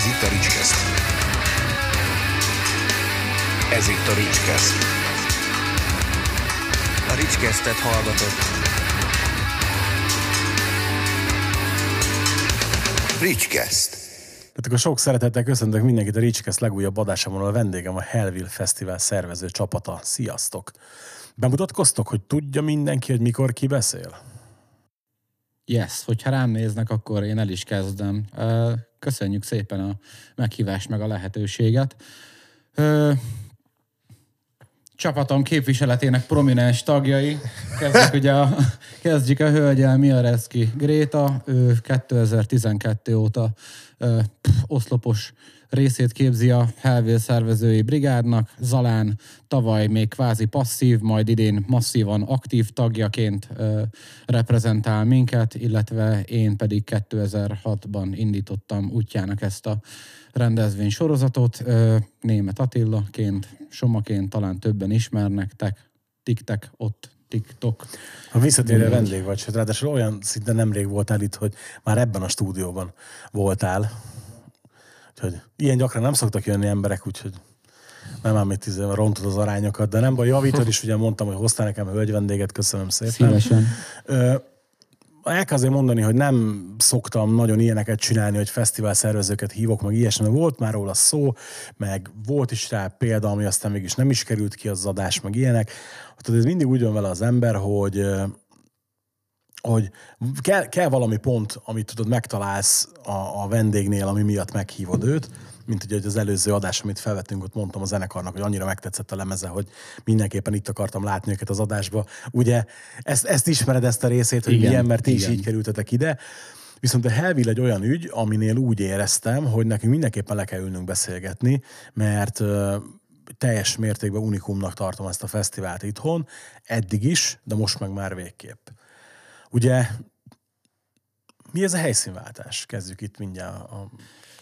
Ez itt a Ricskeszt. Ez itt a Ricskeszt. A Ricskesztet hallgatott. Ricskeszt. Tehát akkor sok szeretettel köszöntök mindenkit a Ricskeszt legújabb adásában, a vendégem a Hellville Fesztivál szervező csapata. Sziasztok! Bemutatkoztok, hogy tudja mindenki, hogy mikor ki beszél? Yes, hogyha rám néznek, akkor én el is kezdem. Köszönjük szépen a meghívást, meg a lehetőséget. Csapatom képviseletének prominens tagjai. Kezdjük ugye a, kezdjük a hölgyel Miareszki Gréta. Ő 2012 óta pff, oszlopos részét képzi a Helvél szervezői brigádnak. Zalán tavaly még kvázi passzív, majd idén masszívan aktív tagjaként ö, reprezentál minket, illetve én pedig 2006-ban indítottam útjának ezt a rendezvény sorozatot. Ö, Német Attillaként, Somaként talán többen ismernek, tek, tiktek ott TikTok. A visszatérő vendég vagy, sőt, ráadásul olyan szinte nemrég voltál itt, hogy már ebben a stúdióban voltál. Úgyhogy ilyen gyakran nem szoktak jönni emberek, úgyhogy nem ám itt izé, rontod az arányokat, de nem baj, javítod is, ugye mondtam, hogy hoztál nekem a hölgy vendéget, köszönöm szépen. Szívesen. Ö, el kell azért mondani, hogy nem szoktam nagyon ilyeneket csinálni, hogy fesztivál szervezőket hívok, meg ilyesmi. Volt már róla szó, meg volt is rá példa, ami aztán mégis nem is került ki az adás, meg ilyenek. Tehát ez mindig úgy van vele az ember, hogy hogy kell, kell valami pont, amit tudod, megtalálsz a, a vendégnél, ami miatt meghívod őt, mint ugye az előző adás, amit felvettünk, ott mondtam a zenekarnak, hogy annyira megtetszett a lemeze, hogy mindenképpen itt akartam látni őket az adásba. Ugye ezt, ezt ismered ezt a részét, hogy igen, milyen, mert ti is így kerültetek ide. Viszont a Hellville egy olyan ügy, aminél úgy éreztem, hogy nekünk mindenképpen le kell ülnünk beszélgetni, mert teljes mértékben unikumnak tartom ezt a fesztivált itthon, eddig is, de most meg már végképp. Ugye mi ez a helyszínváltás? Kezdjük itt mindjárt a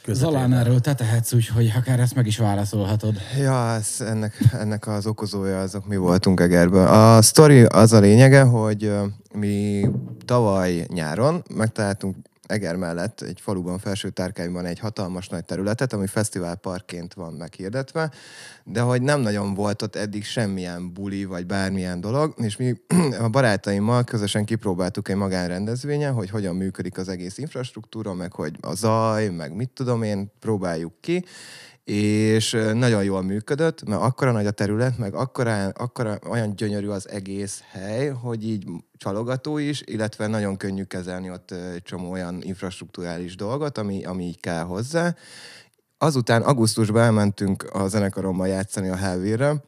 közepén. Zalán erről te tehetsz úgy, hogy akár ezt meg is válaszolhatod. Ja, ez, ennek, ennek az okozója azok mi voltunk Egerben. A sztori az a lényege, hogy mi tavaly nyáron megtaláltunk Eger mellett egy faluban, felső tárkányban egy hatalmas nagy területet, ami fesztiválparkként van meghirdetve, de hogy nem nagyon volt ott eddig semmilyen buli, vagy bármilyen dolog, és mi a barátaimmal közösen kipróbáltuk egy magánrendezvényen, hogy hogyan működik az egész infrastruktúra, meg hogy a zaj, meg mit tudom én, próbáljuk ki, és nagyon jól működött, mert akkora nagy a terület, meg akkora, akkora olyan gyönyörű az egész hely, hogy így csalogató is, illetve nagyon könnyű kezelni ott csomó olyan infrastruktúrális dolgot, ami, ami így kell hozzá. Azután augusztusban elmentünk a zenekarommal játszani a Helvére,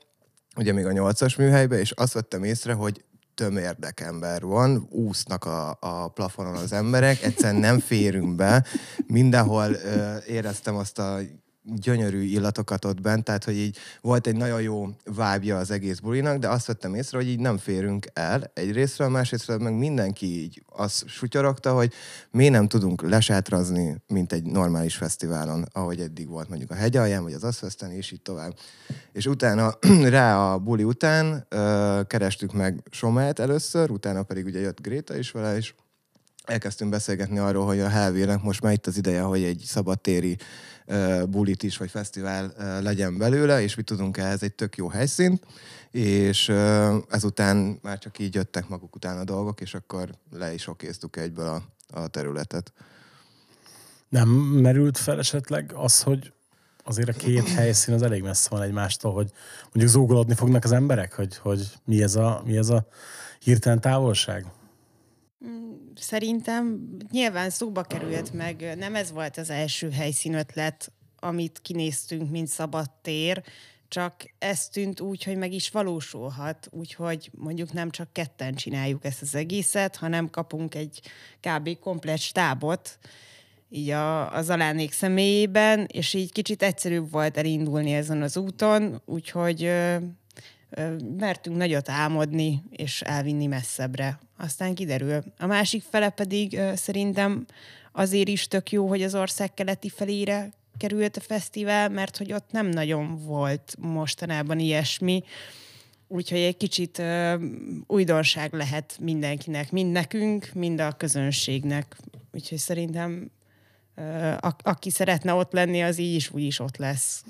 ugye még a nyolcas műhelybe, és azt vettem észre, hogy tömérdek ember van, úsznak a, a plafonon az emberek, egyszerűen nem férünk be, mindenhol ö, éreztem azt a gyönyörű illatokat ott bent, tehát hogy így volt egy nagyon jó vábja az egész bulinak, de azt vettem észre, hogy így nem férünk el egyrésztről, másrésztről meg mindenki így azt sutyorogta, hogy mi nem tudunk lesátrazni, mint egy normális fesztiválon, ahogy eddig volt mondjuk a hegyalján, vagy az Aszfeszten, és így tovább. És utána rá a buli után ö, kerestük meg Somát először, utána pedig ugye jött Gréta is vele, és elkezdtünk beszélgetni arról, hogy a Helvének most már itt az ideje, hogy egy szabadtéri bulit is, vagy fesztivál legyen belőle, és mi tudunk ehhez egy tök jó helyszínt, és ezután már csak így jöttek maguk után a dolgok, és akkor le is okéztuk egyből a, a területet. Nem merült fel esetleg az, hogy azért a két helyszín az elég messze van egymástól, hogy mondjuk zúgolódni fognak az emberek, hogy, hogy mi, ez a, mi ez a hirtelen távolság? Szerintem nyilván szóba került meg, nem ez volt az első helyszínötlet, amit kinéztünk, mint szabad tér, csak ez tűnt úgy, hogy meg is valósulhat, úgyhogy mondjuk nem csak ketten csináljuk ezt az egészet, hanem kapunk egy kb. komplet stábot, így a, az alánék személyében, és így kicsit egyszerűbb volt elindulni ezen az úton, úgyhogy mertünk nagyot álmodni, és elvinni messzebbre aztán kiderül. A másik fele pedig szerintem azért is tök jó, hogy az ország keleti felére került a fesztivál, mert hogy ott nem nagyon volt mostanában ilyesmi, úgyhogy egy kicsit uh, újdonság lehet mindenkinek, mind nekünk, mind a közönségnek. Úgyhogy szerintem a, aki szeretne ott lenni, az így is úgy is ott lesz.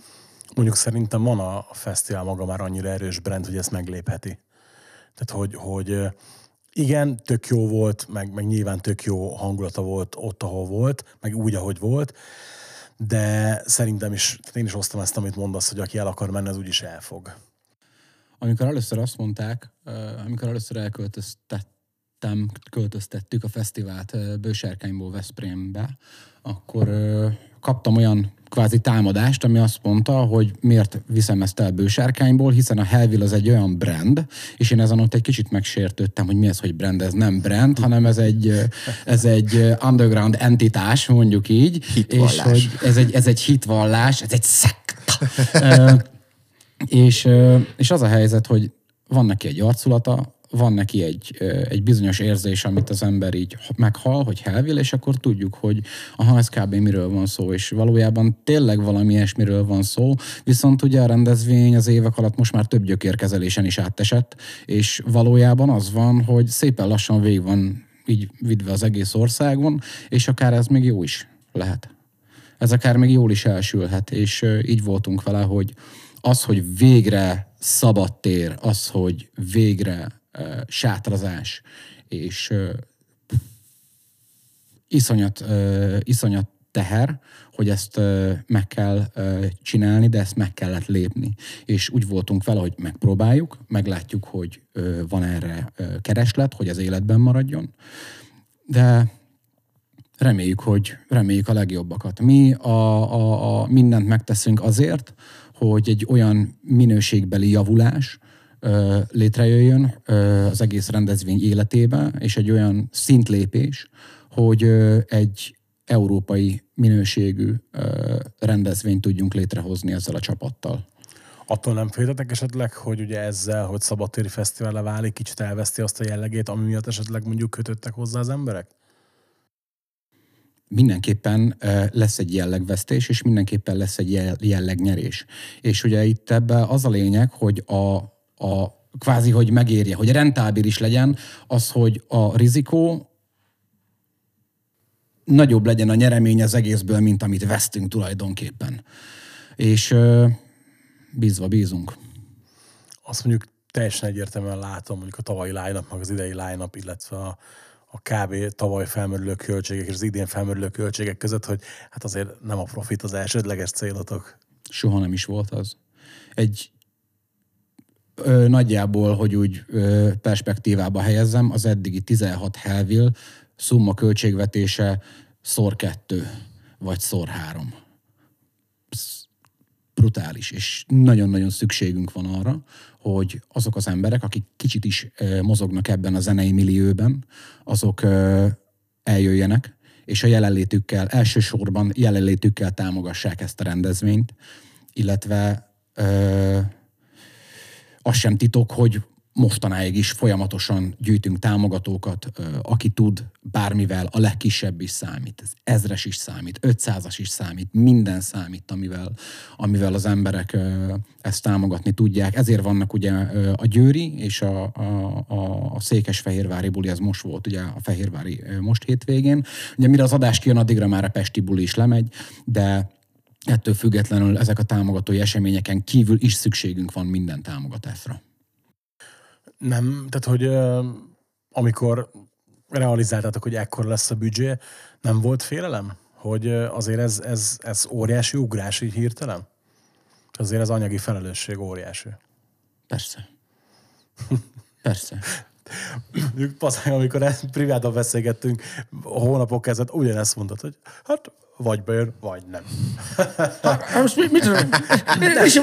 Mondjuk szerintem van a fesztivál maga már annyira erős brand, hogy ezt meglépheti. Tehát, hogy, hogy igen, tök jó volt, meg, meg nyilván tök jó hangulata volt ott, ahol volt, meg úgy, ahogy volt, de szerintem is, én is hoztam ezt, amit mondasz, hogy aki el akar menni, az úgyis elfog. Amikor először azt mondták, amikor először elköltöztettem, költöztettük a fesztivált Bősárkányból Veszprémbe, akkor kaptam olyan kvázi támadást, ami azt mondta, hogy miért viszem ezt el bősárkányból, hiszen a Hellville az egy olyan brand, és én ezen ott egy kicsit megsértődtem, hogy mi ez, hogy brand, ez nem brand, hanem ez egy, ez egy underground entitás, mondjuk így, Hitvallás. és hogy ez egy, ez egy hitvallás, ez egy szekta. és, és az a helyzet, hogy van neki egy arculata, van neki egy, egy bizonyos érzés, amit az ember így meghal, hogy helvil, és akkor tudjuk, hogy aha, ez kb. miről van szó, és valójában tényleg valami ilyesmiről van szó, viszont ugye a rendezvény az évek alatt most már több gyökérkezelésen is átesett, és valójában az van, hogy szépen lassan végig van így vidve az egész országon, és akár ez még jó is lehet. Ez akár még jól is elsülhet, és így voltunk vele, hogy az, hogy végre szabad tér, az, hogy végre uh, sátrazás, és uh, iszonyat, iszonyat teher, hogy ezt meg kell csinálni, de ezt meg kellett lépni. És úgy voltunk vele, hogy megpróbáljuk, meglátjuk, hogy van erre kereslet, hogy az életben maradjon. De reméljük, hogy reméljük a legjobbakat. Mi a, a, a mindent megteszünk azért, hogy egy olyan minőségbeli javulás létrejöjjön az egész rendezvény életébe, és egy olyan szintlépés, hogy egy európai minőségű rendezvényt tudjunk létrehozni ezzel a csapattal. Attól nem féltetek esetleg, hogy ugye ezzel, hogy szabadtéri fesztiválra válik, kicsit elveszti azt a jellegét, ami miatt esetleg mondjuk kötöttek hozzá az emberek? mindenképpen lesz egy jellegvesztés, és mindenképpen lesz egy jellegnyerés. És ugye itt ebbe az a lényeg, hogy a, a kvázi, hogy megérje, hogy rentábilis legyen, az, hogy a rizikó nagyobb legyen a nyeremény az egészből, mint amit vesztünk tulajdonképpen. És bízva bízunk. Azt mondjuk teljesen egyértelműen látom, mondjuk a tavalyi line meg az idei line illetve a, a kb. tavaly felmerülő költségek és az idén felmerülő költségek között, hogy hát azért nem a profit az elsődleges célotok. Soha nem is volt az. Egy ö, nagyjából, hogy úgy ö, perspektívába helyezzem, az eddigi 16 Hellville szumma költségvetése szor kettő, vagy szor három. Brutális, és nagyon-nagyon szükségünk van arra, hogy azok az emberek, akik kicsit is mozognak ebben a zenei millióben, azok eljöjjenek, és a jelenlétükkel, elsősorban jelenlétükkel támogassák ezt a rendezvényt, illetve ö, az sem titok, hogy mostanáig is folyamatosan gyűjtünk támogatókat, aki tud bármivel, a legkisebb is számít, ez ezres is számít, ötszázas is számít, minden számít, amivel, amivel az emberek ezt támogatni tudják. Ezért vannak ugye a Győri és a, a, a, Székesfehérvári buli, ez most volt ugye a Fehérvári most hétvégén. Ugye mire az adás kijön, addigra már a Pesti buli is lemegy, de ettől függetlenül ezek a támogatói eseményeken kívül is szükségünk van minden támogatásra. Nem, tehát hogy amikor realizáltátok, hogy ekkor lesz a büdzsé, nem volt félelem? Hogy azért ez, ez, ez óriási ugrás így hirtelen? Azért az anyagi felelősség óriási. Persze. Persze. Paszány, amikor privátban beszélgettünk, hónapok kezdett, ugyanezt mondtad, hogy hát vagy bejön, vagy nem. Hát, most mit, mit tudom?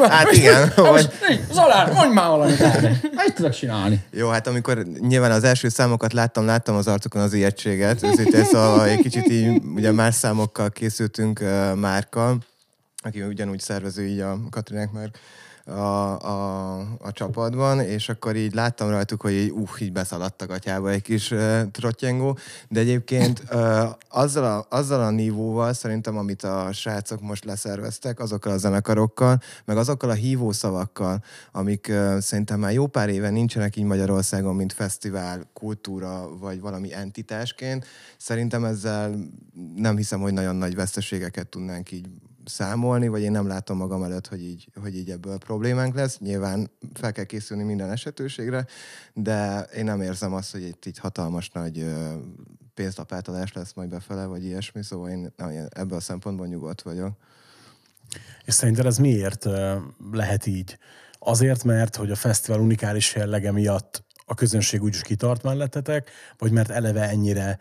Hát igen. Most, Zolán, mondj már valamit. Mit tudok csinálni? Jó, hát amikor nyilván az első számokat láttam, láttam az arcukon az ijegységet. Őszintén szóval egy kicsit így ugye más számokkal készültünk uh, Márkkal, aki ugyanúgy szervező így a Katrinák már a, a, a csapatban, és akkor így láttam rajtuk, hogy így, uh, így a gatyába egy kis uh, trottyengó, de egyébként uh, azzal, a, azzal a nívóval szerintem, amit a srácok most leszerveztek, azokkal a zenekarokkal, meg azokkal a hívószavakkal, amik uh, szerintem már jó pár éve nincsenek így Magyarországon, mint fesztivál, kultúra, vagy valami entitásként, szerintem ezzel nem hiszem, hogy nagyon nagy veszteségeket tudnánk így számolni, vagy én nem látom magam előtt, hogy így, hogy így ebből problémánk lesz. Nyilván fel kell készülni minden esetőségre, de én nem érzem azt, hogy itt így hatalmas nagy pénzlapátolás lesz majd befele, vagy ilyesmi, szóval én ebből a szempontból nyugodt vagyok. És szerinted ez miért lehet így? Azért, mert hogy a fesztivál unikális jellege miatt a közönség úgyis kitart mellettetek, vagy mert eleve ennyire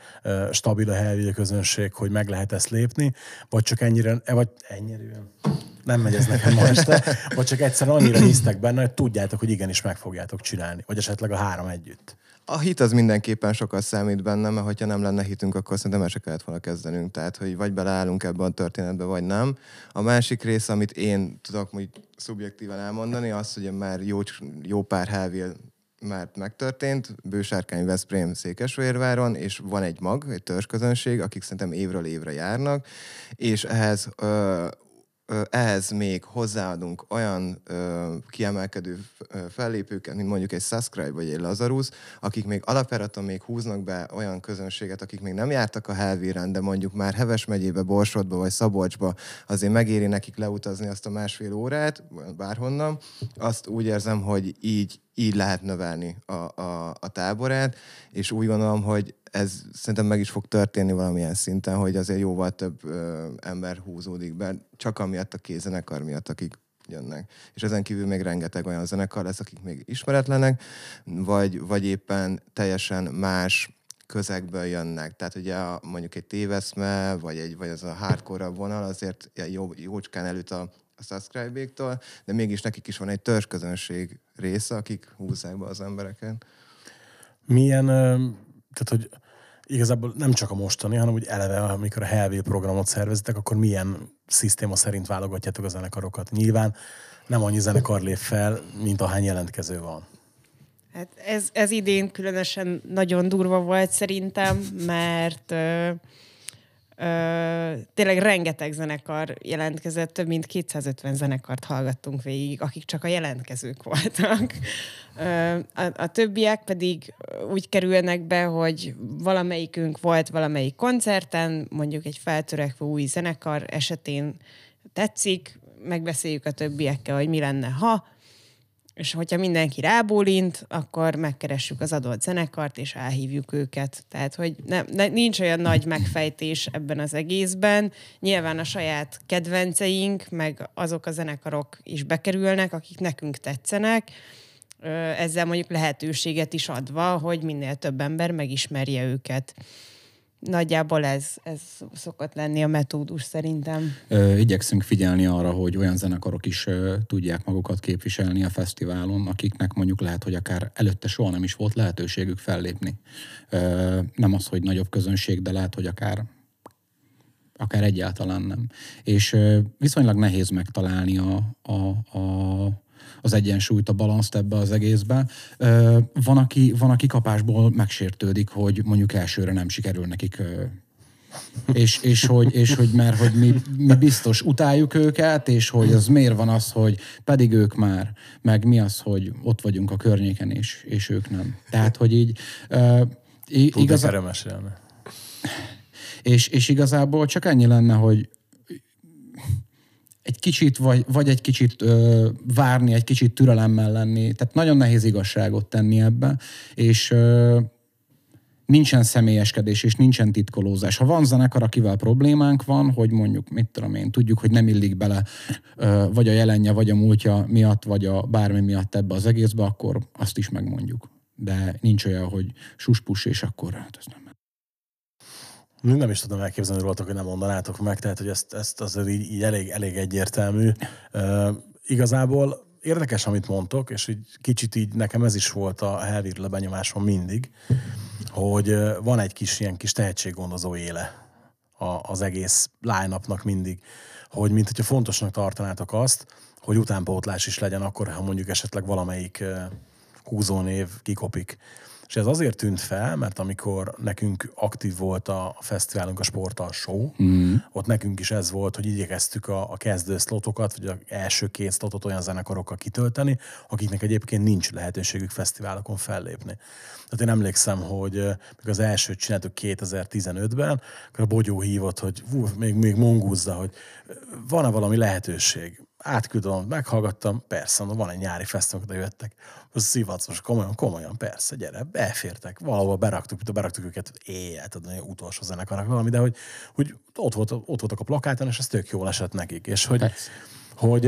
stabil a helyi közönség, hogy meg lehet ezt lépni, vagy csak ennyire, e, vagy ennyire, nem megy ez nekem ma este, vagy csak egyszerűen annyira hisztek benne, hogy tudjátok, hogy igenis meg fogjátok csinálni, vagy esetleg a három együtt. A hit az mindenképpen sokat számít benne, mert hogyha nem lenne hitünk, akkor szerintem el se kellett volna kezdenünk. Tehát, hogy vagy beleállunk ebbe a történetbe, vagy nem. A másik rész, amit én tudok úgy szubjektíven elmondani, az, hogy már jó, jó pár Hellville már megtörtént, Bősárkány, Veszprém, Székesfehérváron, és van egy mag, egy törzsközönség, akik szerintem évről évre járnak, és ehhez ö, ehhez még hozzáadunk olyan ö, kiemelkedő fellépőket, mint mondjuk egy Subscribe vagy egy Lazarus, akik még alapjáraton még húznak be olyan közönséget, akik még nem jártak a Helvíren, de mondjuk már Heves megyébe, Borsodba vagy Szabolcsba azért megéri nekik leutazni azt a másfél órát, bárhonnan. Azt úgy érzem, hogy így így lehet növelni a, a, a táborát, és úgy gondolom, hogy ez szerintem meg is fog történni valamilyen szinten, hogy azért jóval több ö, ember húzódik be, csak amiatt a kézenekar miatt, akik jönnek. És ezen kívül még rengeteg olyan zenekar lesz, akik még ismeretlenek, vagy, vagy éppen teljesen más közegből jönnek. Tehát ugye a, mondjuk egy téveszme, vagy, egy, vagy az a hardcore vonal azért jó, jócskán előtt a a subscribe de mégis nekik is van egy törzsközönség része, akik húzzák be az embereket. Milyen, tehát hogy igazából nem csak a mostani, hanem úgy eleve, amikor a Hellville programot szervezitek, akkor milyen szisztéma szerint válogatjátok a zenekarokat? Nyilván nem annyi zenekar lép fel, mint ahány jelentkező van. Hát ez, ez idén különösen nagyon durva volt szerintem, mert Ö, tényleg rengeteg zenekar jelentkezett, több mint 250 zenekart hallgattunk végig, akik csak a jelentkezők voltak. Ö, a, a többiek pedig úgy kerülnek be, hogy valamelyikünk volt valamelyik koncerten, mondjuk egy feltörekvő új zenekar esetén tetszik, megbeszéljük a többiekkel, hogy mi lenne, ha, és hogyha mindenki rábólint, akkor megkeressük az adott zenekart, és elhívjuk őket. Tehát, hogy ne, ne, nincs olyan nagy megfejtés ebben az egészben. Nyilván a saját kedvenceink, meg azok a zenekarok is bekerülnek, akik nekünk tetszenek, ezzel mondjuk lehetőséget is adva, hogy minél több ember megismerje őket. Nagyjából ez, ez szokott lenni a metódus szerintem. Ö, igyekszünk figyelni arra, hogy olyan zenekarok is tudják magukat képviselni a fesztiválon, akiknek mondjuk lehet, hogy akár előtte soha nem is volt lehetőségük fellépni. Nem az, hogy nagyobb közönség, de lehet, hogy akár akár egyáltalán nem. És viszonylag nehéz megtalálni a, a, a az egyensúlyt, a balanszt ebbe az egészbe. Van aki, van, aki kapásból megsértődik, hogy mondjuk elsőre nem sikerül nekik és, és, hogy, és hogy mert hogy mi, mi biztos utáljuk őket, és hogy az miért van az, hogy pedig ők már, meg mi az, hogy ott vagyunk a környéken, és, és ők nem. Tehát, hogy így... Uh, igaz... És, és igazából csak ennyi lenne, hogy egy kicsit, vagy, vagy egy kicsit ö, várni, egy kicsit türelemmel lenni. Tehát nagyon nehéz igazságot tenni ebbe, és ö, nincsen személyeskedés, és nincsen titkolózás. Ha van zenekar, akivel problémánk van, hogy mondjuk, mit tudom én, tudjuk, hogy nem illik bele ö, vagy a jelenje, vagy a múltja miatt, vagy a bármi miatt ebbe az egészbe, akkor azt is megmondjuk. De nincs olyan, hogy suspus, és akkor hát ez nem nem is tudom elképzelni rólatok, hogy nem mondanátok meg, tehát hogy ezt, ezt azért így, így elég, elég egyértelmű. Uh, igazából érdekes, amit mondtok, és így kicsit így nekem ez is volt a Helvirle benyomásom mindig, hogy van egy kis ilyen kis tehetséggondozó éle a, az egész line mindig, hogy mint hogyha fontosnak tartanátok azt, hogy utánpótlás is legyen akkor, ha mondjuk esetleg valamelyik húzónév kikopik. És ez azért tűnt fel, mert amikor nekünk aktív volt a fesztiválunk, a Sportal Show, mm. ott nekünk is ez volt, hogy igyekeztük a, a kezdő szlotokat, vagy az első két szlotot olyan zenekarokkal kitölteni, akiknek egyébként nincs lehetőségük fesztiválokon fellépni. Tehát én emlékszem, hogy még az elsőt csináltuk 2015-ben, akkor a Bogyó hívott, hogy hú, még, még mongúzza, hogy van-e valami lehetőség átküldöm, meghallgattam, persze, mondom, van egy nyári fesztivál, de jöttek. Az szivatsz, most komolyan, komolyan, persze, gyere, elfértek. Valahol beraktuk, beraktuk őket éjjel, tudod, utolsó zenekarnak valami, de hogy, hogy ott, volt, ott voltak a plakáton, és ez tök jól esett nekik. És hogy, hogy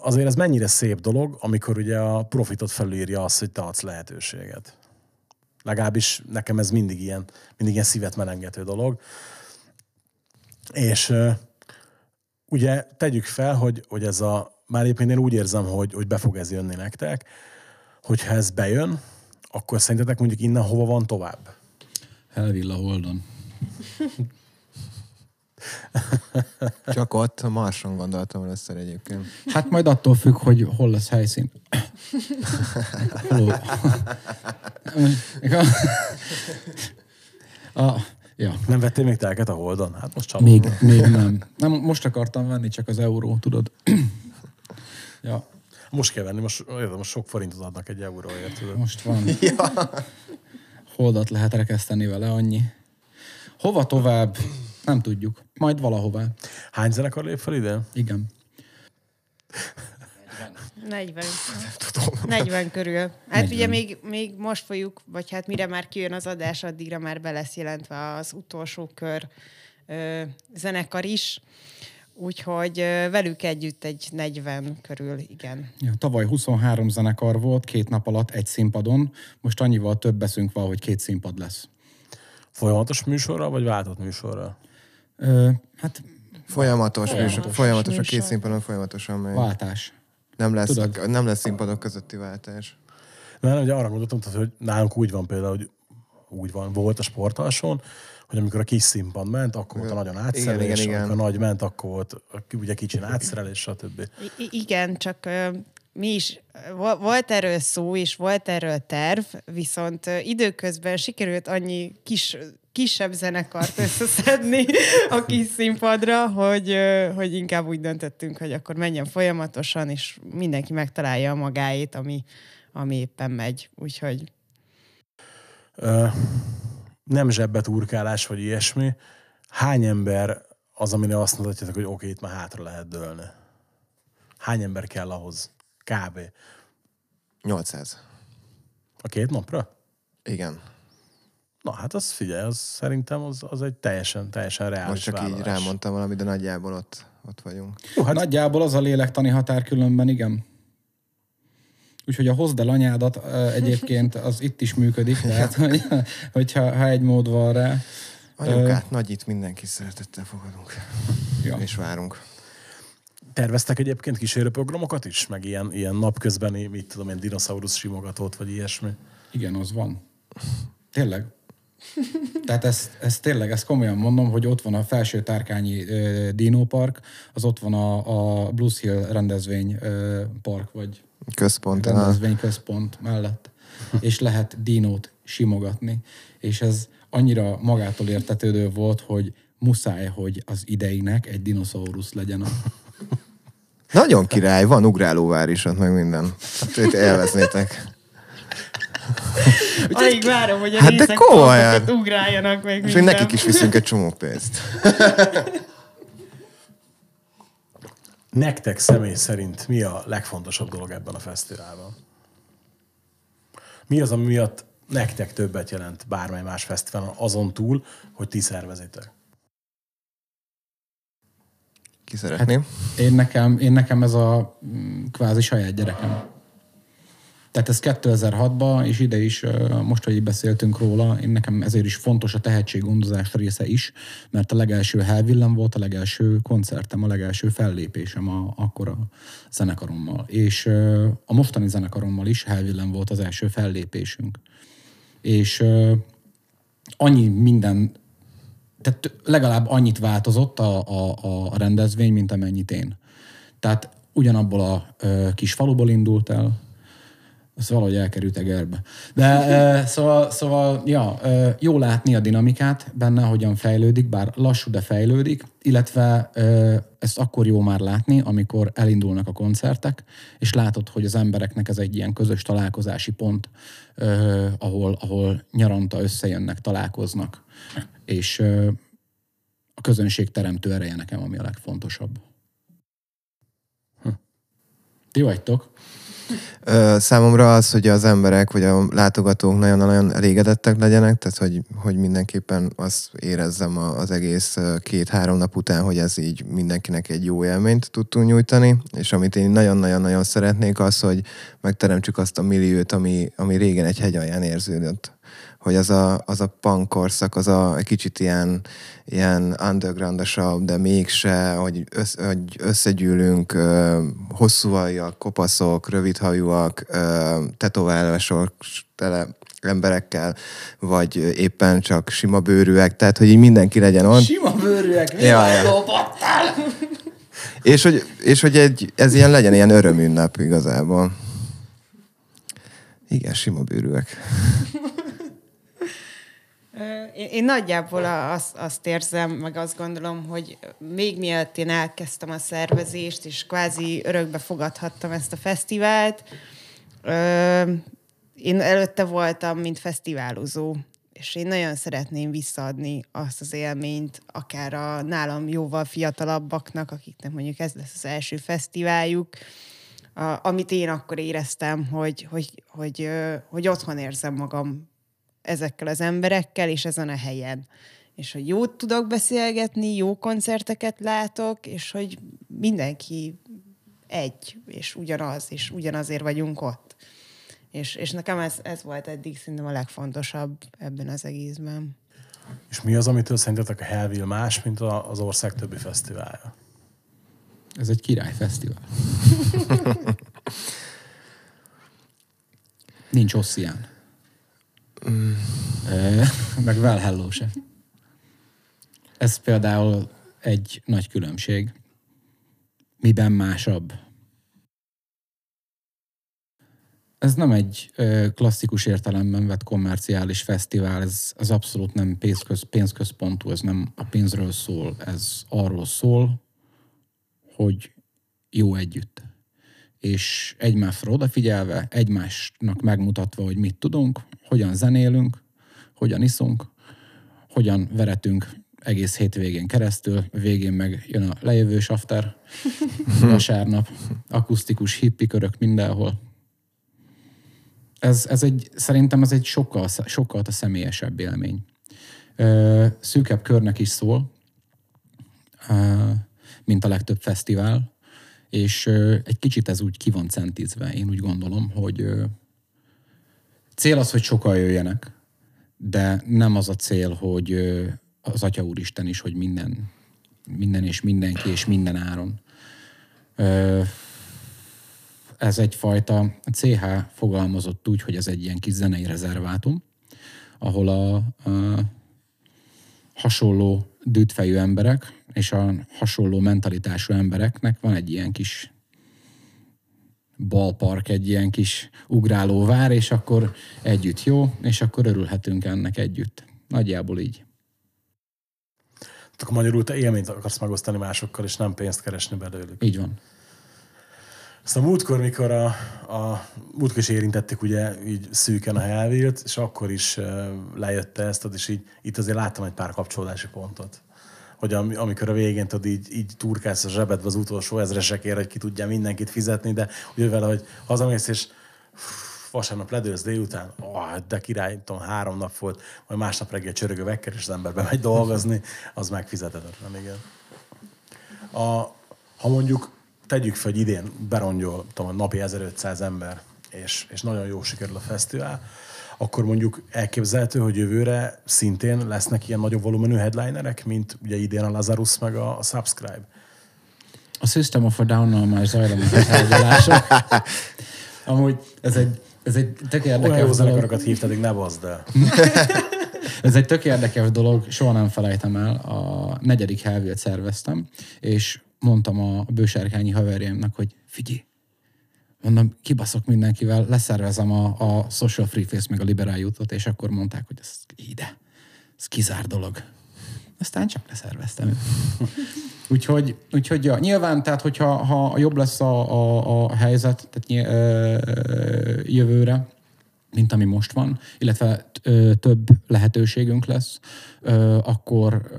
azért ez mennyire szép dolog, amikor ugye a profitot felírja azt, hogy te adsz lehetőséget. Legalábbis nekem ez mindig ilyen, mindig ilyen szívet melengető dolog. És ugye tegyük fel, hogy, hogy ez a, már éppen én úgy érzem, hogy, hogy be fog ez jönni nektek, hogyha ez bejön, akkor szerintetek mondjuk innen hova van tovább? Helvilla Holdon. Csak ott a Marson gondoltam először egyébként. Hát majd attól függ, hogy hol lesz helyszín. a, Ja. Nem vettél még telket a Holdon? Hát most csalom. Még, még nem. nem. Most akartam venni, csak az euró, tudod. ja. Most kell venni, most, érde, most sok forintot adnak egy euróért. Tudod. Most van. ja. Holdat lehet rekeszteni vele, annyi. Hova tovább? Nem tudjuk. Majd valahová. Hány zenekar lép fel ide? Igen. 40. Tudom. 40 körül. Hát 40. ugye még, még most folyjuk, vagy hát mire már kijön az adás, addigra már be lesz jelentve az utolsó kör ö, zenekar is. Úgyhogy velük együtt egy 40 körül, igen. Ja, tavaly 23 zenekar volt, két nap alatt egy színpadon. Most annyival több beszünk van, hogy két színpad lesz. Folyamatos műsorra, vagy váltott műsorra? Ö, hát Folyamatos, folyamatos, műsor, folyamatos műsor. a két színpadon folyamatosan megy. Váltás. Nem lesz, Tudod? nem lesz színpadok közötti váltás. Nem, ugye arra gondoltam, hogy nálunk úgy van például, hogy úgy van, volt a sportalson, hogy amikor a kis színpad ment, akkor volt a nagyon átszerelés, igen, igen, igen. amikor a nagy ment, akkor volt ugye kicsin átszerelés, stb. I- igen, csak mi is, volt erről szó, és volt erről terv, viszont időközben sikerült annyi kis kisebb zenekart összeszedni a kis színpadra, hogy, hogy inkább úgy döntöttünk, hogy akkor menjen folyamatosan, és mindenki megtalálja a magáét, ami, ami éppen megy. Úgyhogy... Nem zsebbet urkálás, vagy ilyesmi. Hány ember az, amire azt mondhatjátok, hogy oké, okay, itt már hátra lehet dőlni? Hány ember kell ahhoz? Kb. 800. A két napra? Igen. Na hát az figyelj, az szerintem az, az egy teljesen, teljesen reális Most csak vállalás. így rámondtam valamit, de nagyjából ott, ott vagyunk. Jó, hát... Nagyjából az a lélektani határ különben, igen. Úgyhogy a hozd el anyádat egyébként az itt is működik, tehát hogy, hogyha ha egy mód van rá. Anyukát, uh, nagyit mindenki szeretettel fogadunk. Ja. És várunk. Terveztek egyébként kísérőprogramokat is? Meg ilyen, ilyen napközbeni, mit tudom én, dinoszaurusz simogatót, vagy ilyesmi? Igen, az van. Tényleg. Tehát ezt, ezt tényleg, ezt komolyan mondom, hogy ott van a felső tárkányi uh, Dino Park, az ott van a, a Blues Hill rendezvény uh, park, vagy központ, rendezvény központ mellett. és lehet dinót simogatni. És ez annyira magától értetődő volt, hogy muszáj, hogy az ideinek egy dinoszaurusz legyen a... Nagyon király, van ugrálóvár is ott, meg minden. Hát élveznétek. Alig várom, hogy a hát de komolyan. ugráljanak meg És hogy nekik is viszünk egy csomó pénzt. Nektek személy szerint mi a legfontosabb dolog ebben a fesztiválban? Mi az, ami miatt nektek többet jelent bármely más fesztiválon, azon túl, hogy ti szervezitek? Ki szeretném? Hát én, nekem, én nekem ez a mm, kvázi saját gyerekem. Tehát ez 2006-ban, és ide is, most, hogy beszéltünk róla, én nekem ezért is fontos a tehetséggondozás része is, mert a legelső Hellvillem volt a legelső koncertem, a legelső fellépésem a, akkor a zenekarommal. És a mostani zenekarommal is Hellvillem volt az első fellépésünk. És annyi minden tehát legalább annyit változott a, a, a rendezvény, mint amennyit én. Tehát ugyanabból a ö, kis faluból indult el, az valahogy elkerült Egerbe. De szóval, szóval ja, jó látni a dinamikát benne, hogyan fejlődik, bár lassú, de fejlődik, illetve e, ezt akkor jó már látni, amikor elindulnak a koncertek, és látod, hogy az embereknek ez egy ilyen közös találkozási pont, ahol, ahol nyaranta összejönnek, találkoznak, és a közönség teremtő ereje nekem, ami a legfontosabb. Hm. Ti vagytok? Számomra az, hogy az emberek vagy a látogatók nagyon-nagyon elégedettek legyenek, tehát hogy, hogy mindenképpen azt érezzem az egész két-három nap után, hogy ez így mindenkinek egy jó élményt tudtunk nyújtani, és amit én nagyon-nagyon-nagyon szeretnék az, hogy megteremtsük azt a milliót, ami, ami régen egy hegy alján érződött hogy az a, az a punk korszak, az a egy kicsit ilyen, ilyen undergroundosabb, de mégse, hogy, össz, hogy összegyűlünk hosszú aljak, kopaszok, rövidhajúak, tetoválások, tele emberekkel, vagy éppen csak sima bőrűek, tehát hogy így mindenki legyen ott. Sima bőrűek, mi ja, ja. és hogy, és hogy egy, ez ilyen legyen ilyen örömünnep igazából. Igen, sima bőrűek. Én, nagyjából azt, azt érzem, meg azt gondolom, hogy még mielőtt én elkezdtem a szervezést, és kvázi örökbe fogadhattam ezt a fesztivált, én előtte voltam, mint fesztiválozó, és én nagyon szeretném visszaadni azt az élményt, akár a nálam jóval fiatalabbaknak, akiknek mondjuk ez lesz az első fesztiváljuk, a, amit én akkor éreztem, hogy, hogy, hogy, hogy, hogy otthon érzem magam ezekkel az emberekkel, és ezen a helyen. És hogy jót tudok beszélgetni, jó koncerteket látok, és hogy mindenki egy, és ugyanaz, és ugyanazért vagyunk ott. És, és nekem ez, ez volt eddig szerintem a legfontosabb ebben az egészben. És mi az, amitől szerintetek a Hellville más, mint az ország többi fesztiválja? Ez egy királyfesztivál. Nincs osszián. Mm. meg Valhalla se. Ez például egy nagy különbség. Miben másabb? Ez nem egy klasszikus értelemben vett kommerciális fesztivál, ez, ez abszolút nem pénzköz, pénzközpontú, ez nem a pénzről szól, ez arról szól, hogy jó együtt. És egymásra odafigyelve, egymásnak megmutatva, hogy mit tudunk, hogyan zenélünk, hogyan iszunk, hogyan veretünk egész hétvégén keresztül, végén meg jön a lejövő after, vasárnap, akusztikus hippikörök mindenhol. Ez, ez egy, szerintem ez egy sokkal, sokkal a személyesebb élmény. Szűkebb körnek is szól, mint a legtöbb fesztivál, és egy kicsit ez úgy ki van centízve. Én úgy gondolom, hogy Cél az, hogy sokan jöjjenek, de nem az a cél, hogy az Atya Úristen is, hogy minden, minden és mindenki és minden áron. Ez egyfajta, CH fogalmazott úgy, hogy ez egy ilyen kis zenei rezervátum, ahol a, a hasonló dűtfejű emberek és a hasonló mentalitású embereknek van egy ilyen kis ballpark, egy ilyen kis ugráló vár, és akkor együtt jó, és akkor örülhetünk ennek együtt. Nagyjából így. Akkor magyarul te élményt akarsz megosztani másokkal, és nem pénzt keresni belőlük. Így van. Szóval múltkor, mikor a, a múltkor is érintették ugye így szűken a Hellvilt, és akkor is lejött ezt, és így itt azért láttam egy pár kapcsolódási pontot hogy am, amikor a végén tudod, így, így turkálsz a zsebedbe az utolsó ezresekért, hogy ki tudja mindenkit fizetni, de úgy vele, hogy hazamész, és vasárnap ledőlsz délután, oh, de király, tudom, három nap volt, majd másnap reggel csörögő vekker, és az ember bemegy dolgozni, az megfizetetlen, igen. A, ha mondjuk tegyük fel, hogy idén berongyol tudom, napi 1500 ember, és, és nagyon jó sikerül a fesztivál, akkor mondjuk elképzelhető, hogy jövőre szintén lesznek ilyen nagyobb volumenű headlinerek, mint ugye idén a Lazarus meg a, Subscribe? A System of a Down-nal már zajlanak a tárgyalások. Amúgy ez egy, ez egy tök érdekes Olyan jó zenekarokat hívtad, ne bazd el. Ez egy tök érdekes dolog, soha nem felejtem el. A negyedik helvét szerveztem, és mondtam a bősárkányi haverjaimnak, hogy figyelj, mondom, kibaszok mindenkivel, leszervezem a, a Social Free Face meg a Liberál Jutot, és akkor mondták, hogy ez ide, ez kizár dolog. Aztán csak leszerveztem. úgyhogy, úgyhogy ja, nyilván, tehát hogyha ha jobb lesz a, a, a helyzet tehát ö, ö, jövőre, mint ami most van, illetve több lehetőségünk lesz, akkor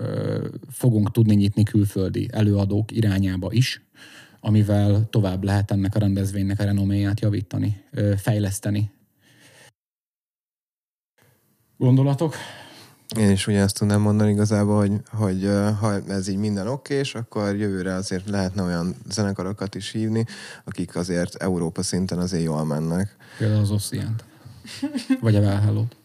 fogunk tudni nyitni külföldi előadók irányába is, amivel tovább lehet ennek a rendezvénynek a renoméját javítani, fejleszteni. Gondolatok? Én is ugyanezt tudnám mondani igazából, hogy, hogy ha ez így minden okés, akkor jövőre azért lehetne olyan zenekarokat is hívni, akik azért Európa szinten azért jól mennek. Például az Ossiant. Vagy a Valhallót.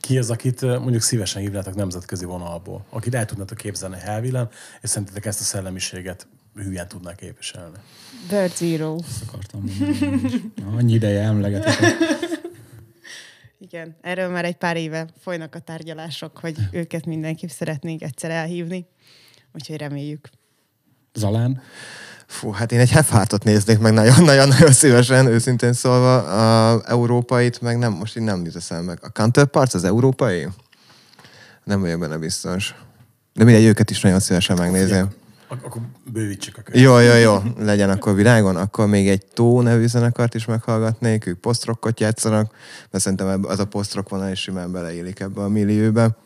Ki az, akit mondjuk szívesen hívnátok nemzetközi vonalból? Akit el tudnátok képzelni Helvilen, és szerintetek ezt a szellemiséget hülyen tudná képviselni? Bird Zero. Ezt akartam mondani. Annyi ideje emlegetek. Igen, erről már egy pár éve folynak a tárgyalások, hogy őket mindenképp szeretnénk egyszer elhívni. Úgyhogy reméljük. Zalán. Fú, hát én egy Hefártot néznék meg nagyon-nagyon-nagyon szívesen, őszintén szólva. A európait meg nem, most így nem jut eszembe. A Counterparts az európai? Nem vagyok benne biztos. De mindegy, őket is nagyon szívesen megnézném. Ak- akkor bővítsük a könyvet. Jó, jó, jó, legyen akkor világon. Akkor még egy Tó nevű zenekart is meghallgatnék, ők posztrokkot játszanak, mert szerintem az a posztrok vonal is simán beleélik ebbe a millióbe.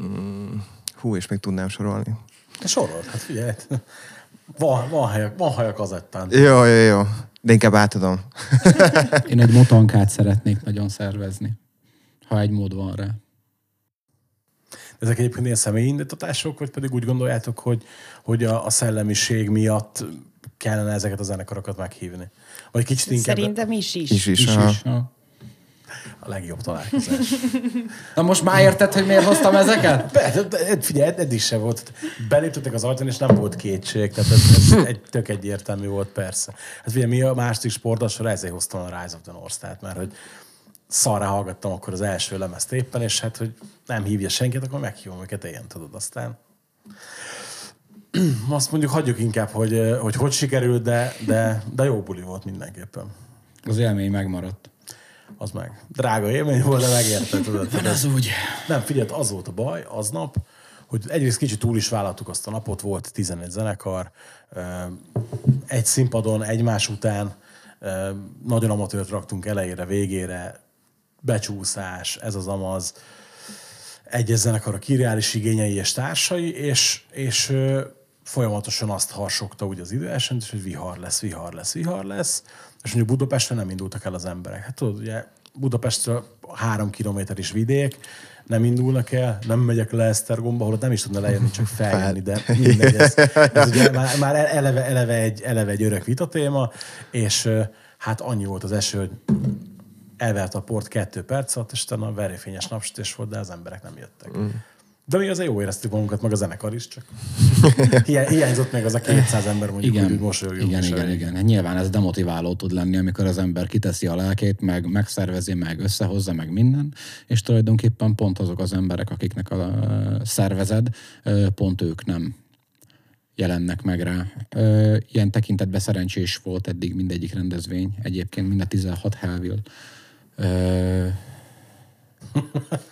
Mm, hú, és még tudnám sorolni. Sorold, hát figyelj. Van, van, hely, van hely a kazettán. Jó, jó, jó. De inkább átadom. Én egy motonkát szeretnék nagyon szervezni. Ha egy mód van rá. Ezek egyébként ilyen személyi indítatások, vagy pedig úgy gondoljátok, hogy, hogy a, a szellemiség miatt kellene ezeket a zenekarokat meghívni? Vagy kicsit inkább Szerintem is is. Is is. Is, aha. is. A legjobb találkozás. Na most már érted, hogy miért hoztam ezeket? Be- de- Figyelj, eddig sem volt. Beléptetek az ajtón, és nem volt kétség. Tehát ez, ez egy, tök egyértelmű volt, persze. Hát figyelj, mi a második sportosra ezért hoztam a Rise of the North Star, mert hogy szarra hallgattam akkor az első lemezt éppen, és hát, hogy nem hívja senkit, akkor meghívom őket ilyen, tudod, aztán azt mondjuk hagyjuk inkább, hogy hogy, hogy sikerült, de, de, de jó buli volt mindenképpen. Az élmény megmaradt. Az meg. Drága élmény volt, de megérte, tudod. Hát az úgy. Nem, figyeld, az volt a baj aznap, hogy egyrészt kicsit túl is vállaltuk azt a napot, volt 11 zenekar, egy színpadon, egymás után, nagyon amatőrt raktunk elejére, végére, becsúszás, ez az amaz, egyes zenekar a kirreális igényei és társai, és, és folyamatosan azt harsogta úgy az időesent, hogy vihar lesz, vihar lesz, vihar lesz, és mondjuk Budapesten nem indultak el az emberek. Hát tudod, ugye Budapestről három kilométer is vidék, nem indulnak el, nem megyek le Esztergomba, ahol ott nem is tudna lejönni, csak feljönni, de mindegy. Ez, ez ugye már, már eleve, eleve, egy, eleve egy örök vitatéma, és ö, hát annyi volt az eső, hogy elvert a port kettő perc alatt, és utána verőfényes napsütés volt, de az emberek nem jöttek. Mm. De mi azért jó éreztük magunkat, meg a zenekar is, csak Hiá- hiányzott még az a 200 ember, mondjuk Igen, úgy, hogy mosolyogjunk. igen, igen, elég. igen. Hát Nyilván ez demotiváló tud lenni, amikor az ember kiteszi a lelkét, meg megszervezi, meg összehozza, meg minden, és tulajdonképpen pont azok az emberek, akiknek a szervezed, pont ők nem jelennek meg rá. Ö, Ilyen tekintetben szerencsés volt eddig mindegyik rendezvény, egyébként mind a 16 Hellville. Ö,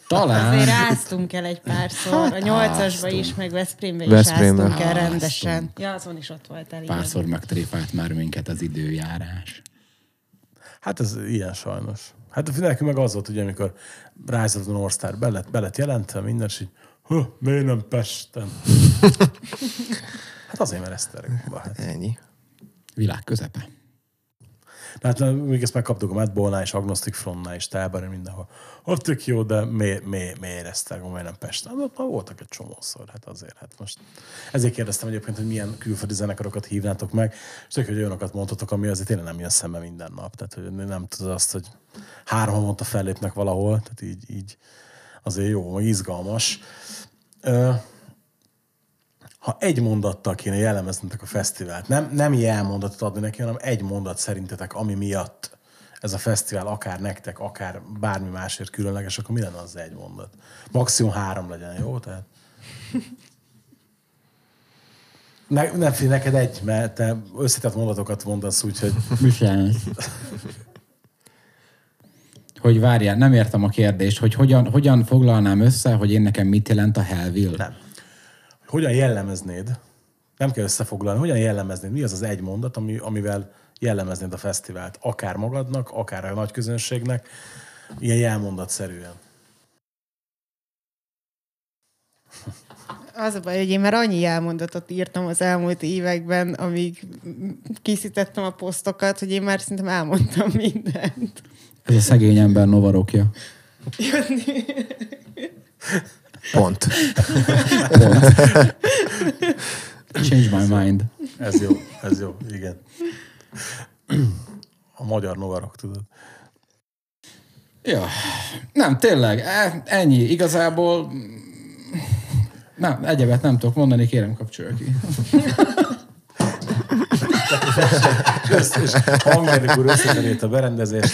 Talán. Azért áztunk el egy párszor, a nyolcasba is, meg Veszprémbe is Veszprémbe. áztunk el rendesen. Ja, azon is ott voltál. igen. Párszor megtréfált már minket az időjárás. Hát ez ilyen sajnos. Hát nekünk meg az volt, ugye, amikor Rise of the North Star be lett, be lett jelentve minden, és így, huh, miért nem Pesten? hát azért, mert Esztergomba. Hát. Ennyi. Világ közepe. Hát na, még ezt megkaptuk a Madballnál és Agnostic Frontnál és Tábáron mindenhol. Ott tök jó, de miért, miért, miért Esztergom, miért nem Pesten? Hát ott már voltak egy csomószor, hát azért. Hát most. Ezért kérdeztem egyébként, hogy milyen külföldi zenekarokat hívnátok meg, és tök, hogy olyanokat mondhatok, ami azért tényleg nem jön szembe minden nap. Tehát, hogy nem tudod azt, hogy három havonta fellépnek valahol, tehát így, így azért jó, meg izgalmas. Ö, ha egy mondattal kéne jellemeznetek a fesztivált, nem, nem ilyen mondatot adni neki, hanem egy mondat szerintetek, ami miatt ez a fesztivál akár nektek, akár bármi másért különleges, akkor mi lenne az egy mondat? Maximum három legyen, jó? Tehát... Ne, nem fél neked egy, mert te összetett mondatokat mondasz, úgyhogy Michelin. Hogy várjál, nem értem a kérdést, hogy hogyan, hogyan foglalnám össze, hogy én nekem mit jelent a Hellville? nem. Hogyan jellemeznéd, nem kell összefoglalni, hogyan jellemeznéd, mi az az egy mondat, ami, amivel jellemeznéd a fesztivált, akár magadnak, akár a nagy közönségnek, ilyen jelmondatszerűen. Az a baj, hogy én már annyi elmondatot írtam az elmúlt években, amíg készítettem a posztokat, hogy én már szerintem elmondtam mindent. Ez a szegény ember novarokja. Pont. Change my mind. Ez jó, ez jó, igen. A magyar novarok, tudod. Ja, nem, tényleg, e- ennyi. Igazából nem, egyebet nem tudok mondani, kérem kapcsolja ki. És hangmérnök úr összetenét a berendezést.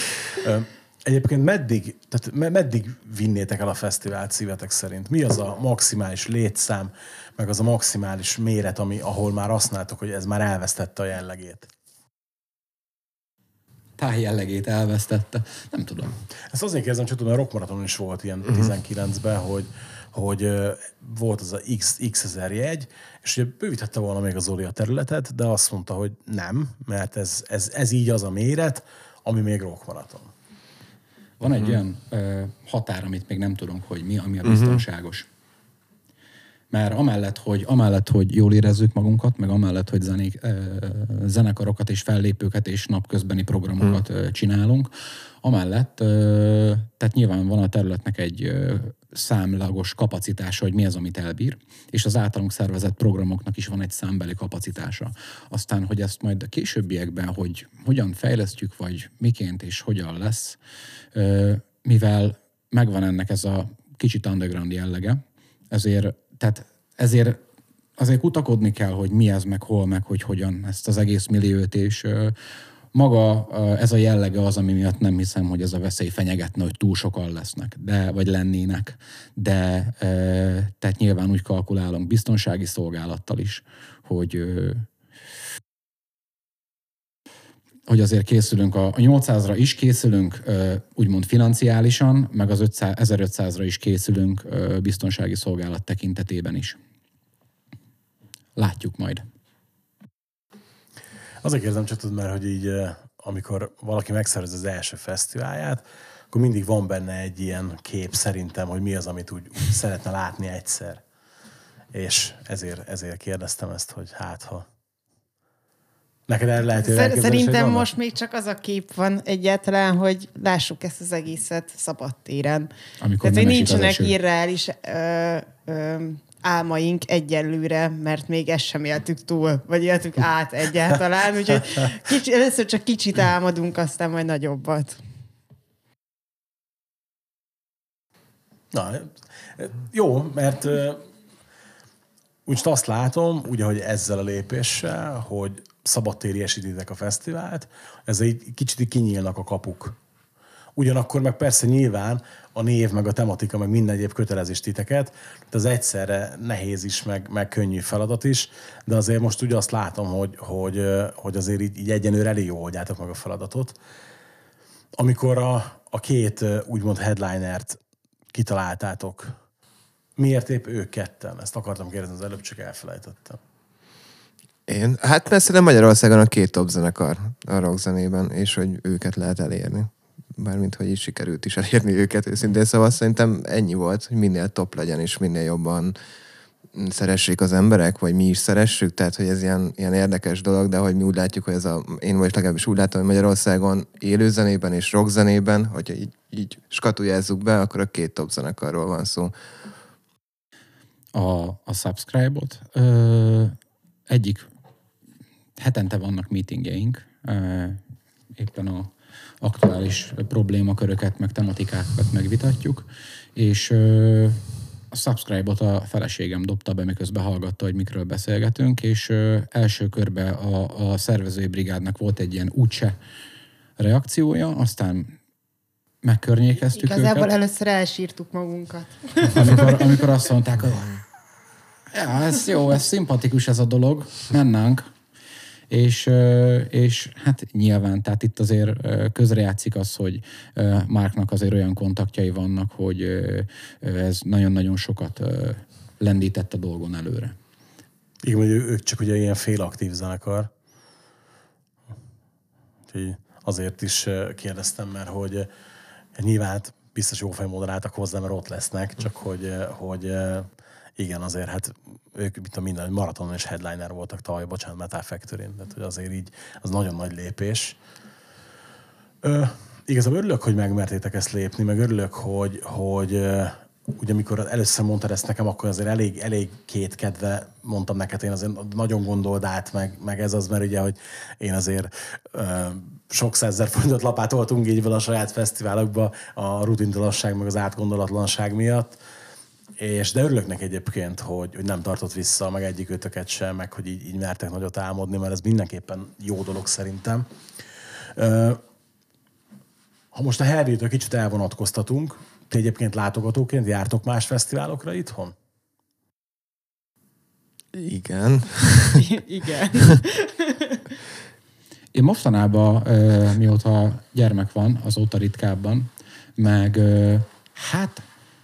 Egyébként meddig, tehát me- meddig vinnétek el a fesztivált szívetek szerint? Mi az a maximális létszám, meg az a maximális méret, ami, ahol már azt láttok, hogy ez már elvesztette a jellegét? Táj jellegét elvesztette. Nem tudom. Ezt azért kérdezem, csak tudom, a rockmaratonon is volt ilyen 19-ben, hogy, hogy volt az a X, X ezer jegy, és ugye bővíthette volna még az Zoli a területet, de azt mondta, hogy nem, mert ez, ez, ez így az a méret, ami még rockmaraton. Van egy olyan ö, határ, amit még nem tudunk, hogy mi, ami a biztonságos. Mert amellett, hogy, amellett, hogy jól érezzük magunkat, meg amellett, hogy zenék, ö, zenekarokat és fellépőket és napközbeni programokat ö, csinálunk, amellett, ö, tehát nyilván van a területnek egy ö, számlagos kapacitása, hogy mi az, amit elbír, és az általunk szervezett programoknak is van egy számbeli kapacitása. Aztán, hogy ezt majd a későbbiekben, hogy hogyan fejlesztjük, vagy miként és hogyan lesz, mivel megvan ennek ez a kicsit underground jellege, ezért, tehát ezért azért kutakodni kell, hogy mi ez, meg hol, meg hogy hogyan ezt az egész milliót, és maga ez a jellege az, ami miatt nem hiszem, hogy ez a veszély fenyegetne, hogy túl sokan lesznek, de, vagy lennének. De ö, tehát nyilván úgy kalkulálunk biztonsági szolgálattal is, hogy hogy azért készülünk, a, a 800-ra is készülünk, úgymond financiálisan, meg az 500, 1500-ra is készülünk biztonsági szolgálat tekintetében is. Látjuk majd. Azért kérdezem csak tudod, mert hogy így, eh, amikor valaki megszervez az első fesztiválját, akkor mindig van benne egy ilyen kép szerintem, hogy mi az, amit úgy, úgy szeretne látni egyszer. És ezért, ezért kérdeztem ezt, hogy hát ha. Neked el lehet hogy Szerintem most még csak az a kép van egyáltalán, hogy lássuk ezt az egészet szabadtéren. Amikor Tehát, hogy nincsenek irreális ö, ö, álmaink egyelőre, mert még ezt sem éltük túl, vagy éltük át egyáltalán. Úgyhogy kicsi, először csak kicsit álmodunk, aztán majd nagyobbat. Na, jó, mert ö, úgy azt látom, úgy, ahogy ezzel a lépéssel, hogy szabadtériesítitek a fesztivált, ez egy kicsit kinyílnak a kapuk. Ugyanakkor meg persze nyilván a név, meg a tematika, meg minden egyéb kötelezés titeket, tehát az egyszerre nehéz is, meg, meg könnyű feladat is, de azért most úgy azt látom, hogy, hogy, hogy azért így, így egyenőre elég jól oldjátok meg a feladatot. Amikor a, a két úgymond headlinert kitaláltátok, miért épp ők ketten? Ezt akartam kérdezni az előbb, csak elfelejtettem. Én? Hát persze, de Magyarországon a két top zenekar a rockzenében, és hogy őket lehet elérni. Bármint, hogy is sikerült is elérni őket őszintén, szóval szerintem ennyi volt, hogy minél top legyen, és minél jobban szeressék az emberek, vagy mi is szeressük, tehát hogy ez ilyen, ilyen érdekes dolog, de hogy mi úgy látjuk, hogy ez a, én vagy legalábbis úgy látom, hogy Magyarországon élőzenében és rockzenében, hogyha így, így skatujázzuk be, akkor a két top zenekarról van szó. a, a subscribe-ot. Ö, egyik hetente vannak meetingjeink, ö, éppen a aktuális problémaköröket, meg tematikákat megvitatjuk, és ö, a subscribe-ot a feleségem dobta be, miközben hallgatta, hogy mikről beszélgetünk, és ö, első körben a, a szervezői brigádnak volt egy ilyen úgyse reakciója, aztán megkörnyékeztük Igazából őket. először elsírtuk magunkat. amikor, amikor azt mondták, hogy ja, ez jó, ez szimpatikus ez a dolog, mennánk. És, és hát nyilván, tehát itt azért közrejátszik az, hogy Márknak azért olyan kontaktjai vannak, hogy ez nagyon-nagyon sokat lendített a dolgon előre. Igen, hogy ők csak ugye ilyen félaktív zenekar. Úgyhogy azért is kérdeztem, mert hogy nyilván hát biztos jó fejmódon álltak hozzá, mert ott lesznek, csak hogy, hogy igen, azért hát ők mint a minden, maraton és headliner voltak tavaly, bocsánat, Metal factory tehát hogy azért így az nagyon nagy lépés. Ö, igazából örülök, hogy megmertétek ezt lépni, meg örülök, hogy, hogy ugye amikor először mondtad ezt nekem, akkor azért elég, elég két kedve mondtam neked, én azért nagyon gondold át, meg, meg ez az, mert ugye, hogy én azért ö, sok százezer forintot lapátoltunk így vele a saját fesztiválokba a rutintalanság, meg az átgondolatlanság miatt. És de örülök neki egyébként, hogy, hogy nem tartott vissza, meg egyik ötöket sem, meg hogy így, így mertek nagyot álmodni, mert ez mindenképpen jó dolog szerintem. Ha most a Herbie-től kicsit elvonatkoztatunk, ti egyébként látogatóként jártok más fesztiválokra itthon? Igen. Igen. Én mostanában, mióta gyermek van, azóta ritkábban, meg hát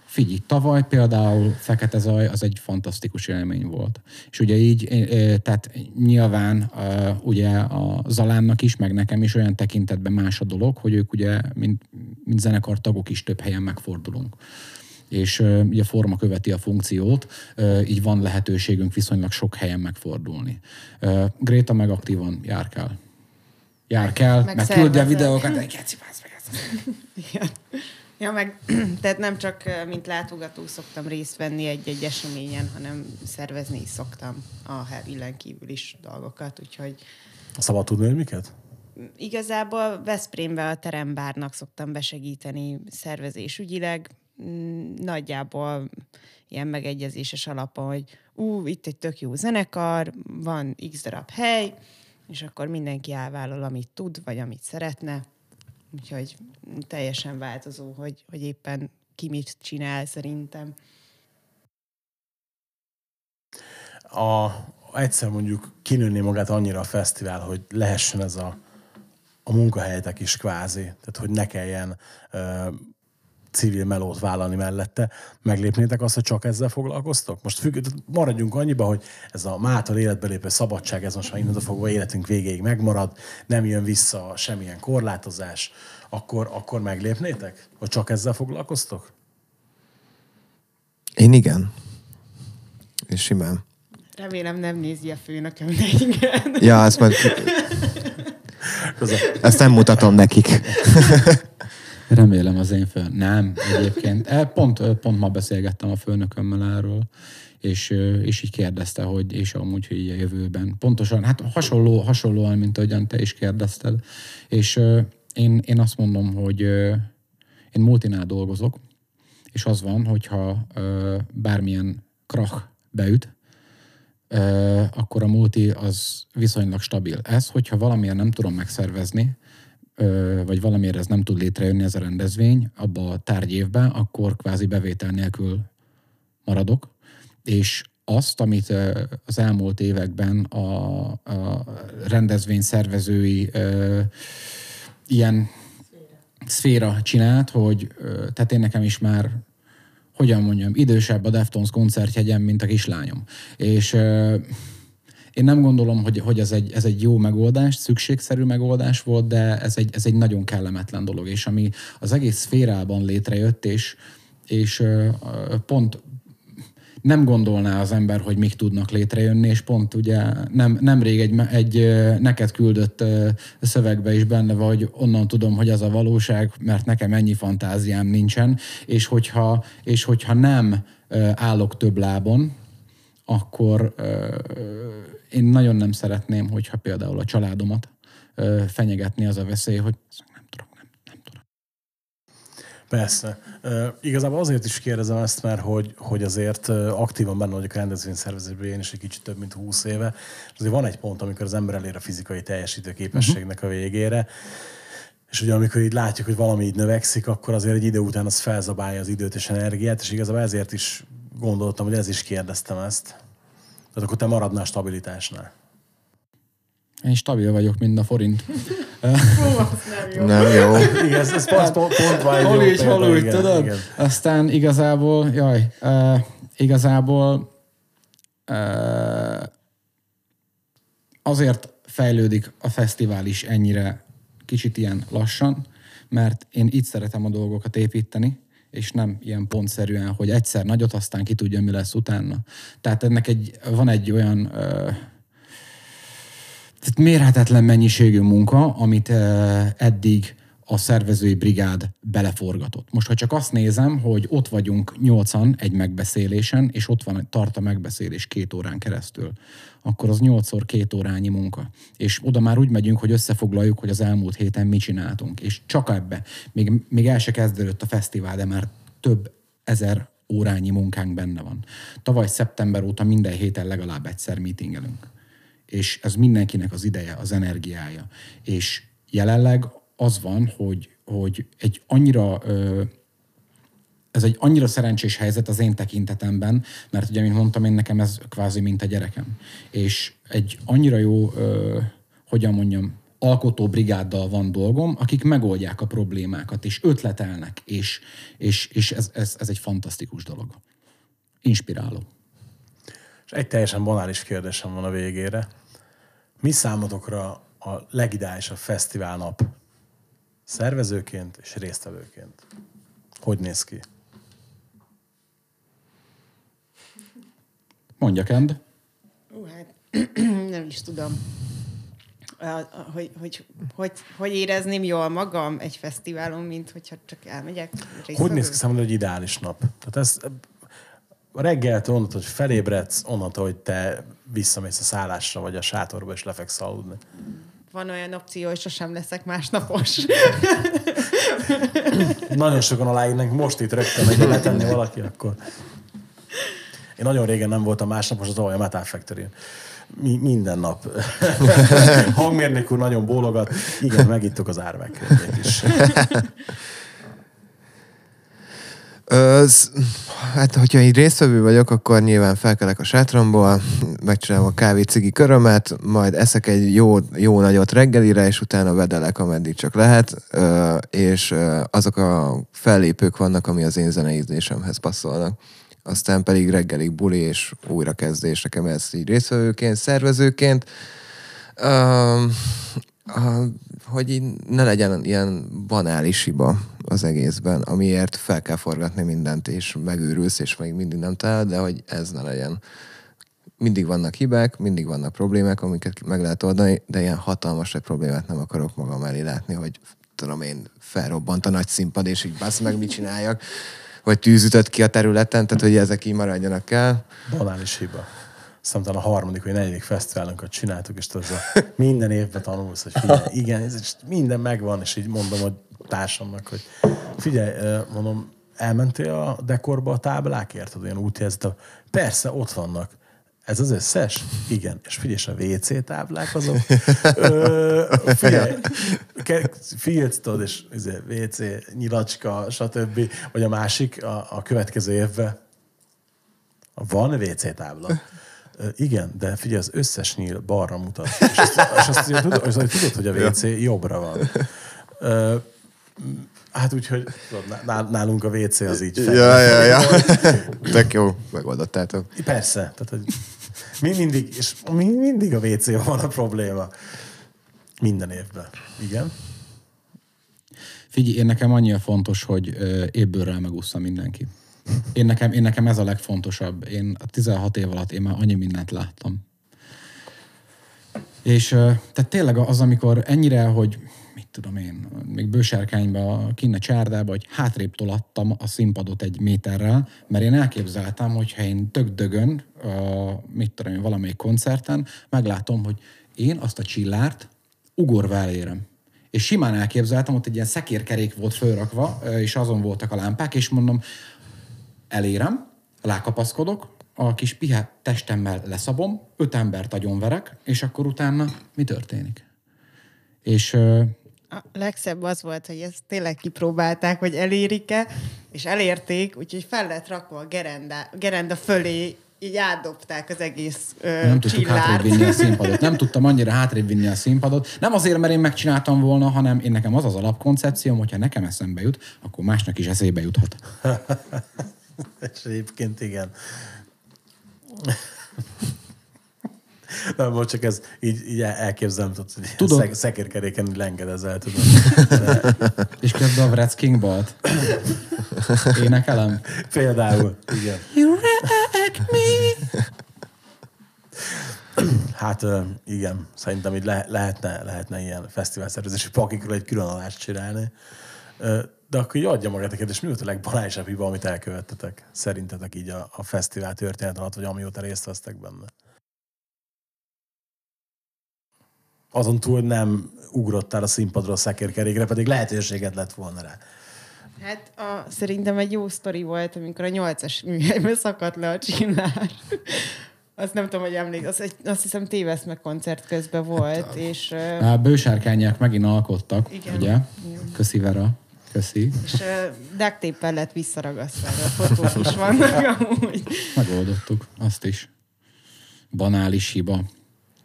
figyelj, tavaly például Fekete Zaj az egy fantasztikus élmény volt. És ugye így, ö, tehát nyilván ö, ugye a Zalánnak is, meg nekem is olyan tekintetben más a dolog, hogy ők ugye, mint, mint zenekartagok is több helyen megfordulunk és ugye a forma követi a funkciót, így van lehetőségünk viszonylag sok helyen megfordulni. Gréta meg aktívan járkál. Járkál, meg, Meg meg küldje videókat, bász meg ezt. Ja, meg tehát nem csak mint látogató szoktam részt venni egy-egy eseményen, hanem szervezni is szoktam a illen kívül is dolgokat, úgyhogy Szabad tudni, hogy miket? igazából Veszprémbe a terembárnak szoktam besegíteni szervezésügyileg, Mm, nagyjából ilyen megegyezéses alapon, hogy ú, itt egy tök jó zenekar, van x darab hely, és akkor mindenki elvállal, amit tud, vagy amit szeretne. Úgyhogy teljesen változó, hogy, hogy éppen ki mit csinál szerintem. a, egyszer mondjuk kinőni magát annyira a fesztivál, hogy lehessen ez a, a munkahelyetek is kvázi, tehát hogy ne kelljen ö, civil melót vállalni mellette, meglépnétek azt, hogy csak ezzel foglalkoztok? Most függ, maradjunk annyiba, hogy ez a mától életbe lépő szabadság, ez most már innentől fogva életünk végéig megmarad, nem jön vissza semmilyen korlátozás, akkor, akkor meglépnétek? Hogy csak ezzel foglalkoztok? Én igen. És simán. Remélem nem nézi a főnököm, de igen. Ja, ezt majd... Ezt nem mutatom nekik. Remélem az én fő. Nem, egyébként. E, Pont, pont ma beszélgettem a főnökömmel erről, és, és így kérdezte, hogy és amúgy, hogy így a jövőben. Pontosan, hát hasonló, hasonlóan, mint ahogyan te is kérdezted. És én, én azt mondom, hogy én multinál dolgozok, és az van, hogyha bármilyen krach beüt, akkor a multi az viszonylag stabil. Ez, hogyha valamilyen nem tudom megszervezni, vagy valamiért ez nem tud létrejönni ez a rendezvény abba a tárgyévben, akkor kvázi bevétel nélkül maradok, és azt, amit az elmúlt években a, a rendezvény szervezői ö, ilyen szféra csinált, hogy tehát én nekem is már hogyan mondjam, idősebb a Deftones koncertjegyem, mint a kislányom. És én nem gondolom, hogy, hogy ez, egy, ez egy jó megoldás, szükségszerű megoldás volt, de ez egy, ez egy nagyon kellemetlen dolog, és ami az egész szférában létrejött, és, és pont nem gondolná az ember, hogy mik tudnak létrejönni, és pont ugye nem, nemrég egy, egy neked küldött szövegbe is benne van, hogy onnan tudom, hogy ez a valóság, mert nekem ennyi fantáziám nincsen, és hogyha, és hogyha nem állok több lábon, akkor én nagyon nem szeretném, hogyha például a családomat ö, fenyegetni az a veszély, hogy nem tudom, nem, nem tudom. Persze. Uh, igazából azért is kérdezem ezt, mert hogy, hogy azért aktívan benne vagyok a rendezvényszervezésben, én is egy kicsit több, mint 20 éve. Azért van egy pont, amikor az ember elér a fizikai teljesítő képességnek a végére. És ugye amikor így látjuk, hogy valami így növekszik, akkor azért egy idő után az felzabálja az időt és energiát, és igazából ezért is gondoltam, hogy ez is kérdeztem ezt. Tehát akkor te maradnál a stabilitásnál. Én stabil vagyok, mint a forint. Nem jó. Igen, ez, ez pont, pont, pont van egy Hol jó így, hol úgy, tudod? igen. Aztán igazából, jaj, uh, igazából uh, azért fejlődik a fesztivál is ennyire kicsit ilyen lassan, mert én így szeretem a dolgokat építeni, és nem ilyen pontszerűen, hogy egyszer nagyot, aztán ki tudja, mi lesz utána. Tehát ennek egy, van egy olyan uh, tehát mérhetetlen mennyiségű munka, amit eddig a szervezői brigád beleforgatott. Most, ha csak azt nézem, hogy ott vagyunk nyolcan egy megbeszélésen, és ott van, tart a megbeszélés két órán keresztül, akkor az nyolcszor két órányi munka. És oda már úgy megyünk, hogy összefoglaljuk, hogy az elmúlt héten mit csináltunk. És csak ebbe, még, még el se kezdődött a fesztivál, de már több ezer órányi munkánk benne van. Tavaly szeptember óta minden héten legalább egyszer meetingelünk és ez mindenkinek az ideje, az energiája. És jelenleg az van, hogy, hogy egy annyira ö, ez egy annyira szerencsés helyzet az én tekintetemben, mert ugye, mint mondtam, én nekem ez kvázi mint a gyerekem. És egy annyira jó, ö, hogyan mondjam, alkotó brigáddal van dolgom, akik megoldják a problémákat, és ötletelnek, és, és, és ez, ez, ez egy fantasztikus dolog. Inspiráló. És egy teljesen banális kérdésem van a végére. Mi számotokra a legideálisabb fesztiválnap szervezőként és résztvevőként? Hogy néz ki? Mondja, Kend. Ú, hát nem is tudom. Hogy, hogy, hogy, hogy érezném jól magam egy fesztiválon, mint hogyha csak elmegyek. Hogy résztvevő? néz ki számodra egy ideális nap? Tehát ez a reggeltől onnantól, hogy felébredsz, onnantól, hogy te visszamész a szállásra, vagy a sátorba, és lefeksz aludni. Van olyan opció, hogy sosem leszek másnapos. Nagyon sokan aláírnak most itt rögtön, hogy letenni valaki, akkor... Én nagyon régen nem voltam másnapos az a Metal factory Mi, minden nap. Hangmérnök úr nagyon bólogat. Igen, megittuk az árvekkönyvét is. Sz- hát, hogyha így résztvevő vagyok, akkor nyilván felkelek a sátramból, megcsinálom a kávé cigi körömet, majd eszek egy jó, jó nagyot reggelire, és utána vedelek, ameddig csak lehet, és azok a fellépők vannak, ami az én zenei ízlésemhez passzolnak. Aztán pedig reggelig buli és újrakezdés, nekem ez így résztvevőként, szervezőként. A, hogy ne legyen ilyen banális hiba az egészben, amiért fel kell forgatni mindent, és megőrülsz, és még mindig nem talál, de hogy ez ne legyen. Mindig vannak hibák, mindig vannak problémák, amiket meg lehet oldani, de ilyen hatalmas problémát nem akarok magam elé látni, hogy tudom én, felrobbant a nagy színpad, és így basz meg, mit csináljak, vagy tűz ki a területen, tehát hogy ezek így maradjanak el. Banális hiba. Aztán a harmadik vagy negyedik fesztiválunkat csináltuk, és tudod, ez a minden évben tanulsz, hogy figyelj, igen, ez is minden megvan, és így mondom hogy társamnak, hogy figyelj, mondom, elmentél a dekorba a táblákért, tudod, ilyen útjelzet, persze, ott vannak. Ez az összes? Igen. És figyelj, és a WC táblák azok? Ö, figyelj, figyelj, tudod, és izé, WC, nyilacska, stb. Vagy a másik, a, a következő évben van WC tábla. Igen, de figyelj, az összes nyíl balra mutat. És azt, és azt ugye tudod, és azt tudod, hogy a WC jobbra van. Ö, Hát úgyhogy tudod, ná- nálunk a WC az így fel. Ja, ja, ja. Tök jó, megoldottátok. Persze, tehát hogy mi mindig, és mi mindig a wc van a probléma. Minden évben. Igen. Figyelj, én nekem annyira fontos, hogy ö, ébbőrrel megúszza mindenki. Én nekem, én nekem ez a legfontosabb. Én a 16 év alatt én már annyi mindent láttam. És tehát tényleg az, amikor ennyire, hogy mit tudom én, még bősárkányba, kinne csárdába, hogy hátrébb tolattam a színpadot egy méterrel, mert én elképzeltem, hogy ha én tök dögön, a, mit tudom én, valamelyik koncerten, meglátom, hogy én azt a csillárt ugorva elérem. És simán elképzeltem, ott egy ilyen szekérkerék volt fölrakva, és azon voltak a lámpák, és mondom, elérem, lákapaszkodok, a kis pihe testemmel leszabom, öt embert agyonverek, és akkor utána mi történik? És A legszebb az volt, hogy ezt tényleg kipróbálták, hogy elérik-e, és elérték, úgyhogy fel lett rakva a gerenda, gerenda fölé, így átdobták az egész ö, Nem tudtuk hátrébb vinni a színpadot. Nem tudtam annyira hátrébb vinni a színpadot. Nem azért, mert én megcsináltam volna, hanem én nekem az az alapkoncepcióm, hogyha nekem eszembe jut, akkor másnak is eszébe juthat. És egyébként igen. Nem, most csak ez így, így el- elképzelem, tudod, hogy Tudod. Szek, szekérkeréken lengedezel, tudod. És közben a Vrecz King Balt. Énekelem. Például, igen. You wreck me. Hát igen, szerintem így le, lehetne, lehetne ilyen fesztiválszervezési pakikról egy külön adást csinálni. De akkor így adja magát a kérdés, mi volt a legbalálisabb hiba, amit elkövettetek? Szerintetek így a, a fesztivál történet alatt, vagy amióta részt vesztek benne? Azon túl, hogy nem ugrottál a színpadról a szekérkerékre, pedig lehetőséged lett volna rá. Hát a, szerintem egy jó sztori volt, amikor a nyolcas műhelyben szakadt le a csillár. Azt nem tudom, hogy emlék, azt, egy- azt hiszem téveszme koncert közben volt, és, ö, A bősárkányák megint alkottak, Igen. ugye? Köszi Vera. Köszi. és ö, duct tape lett visszaragasztva, a fotók is vannak amúgy. Megoldottuk. Azt is. Banális hiba.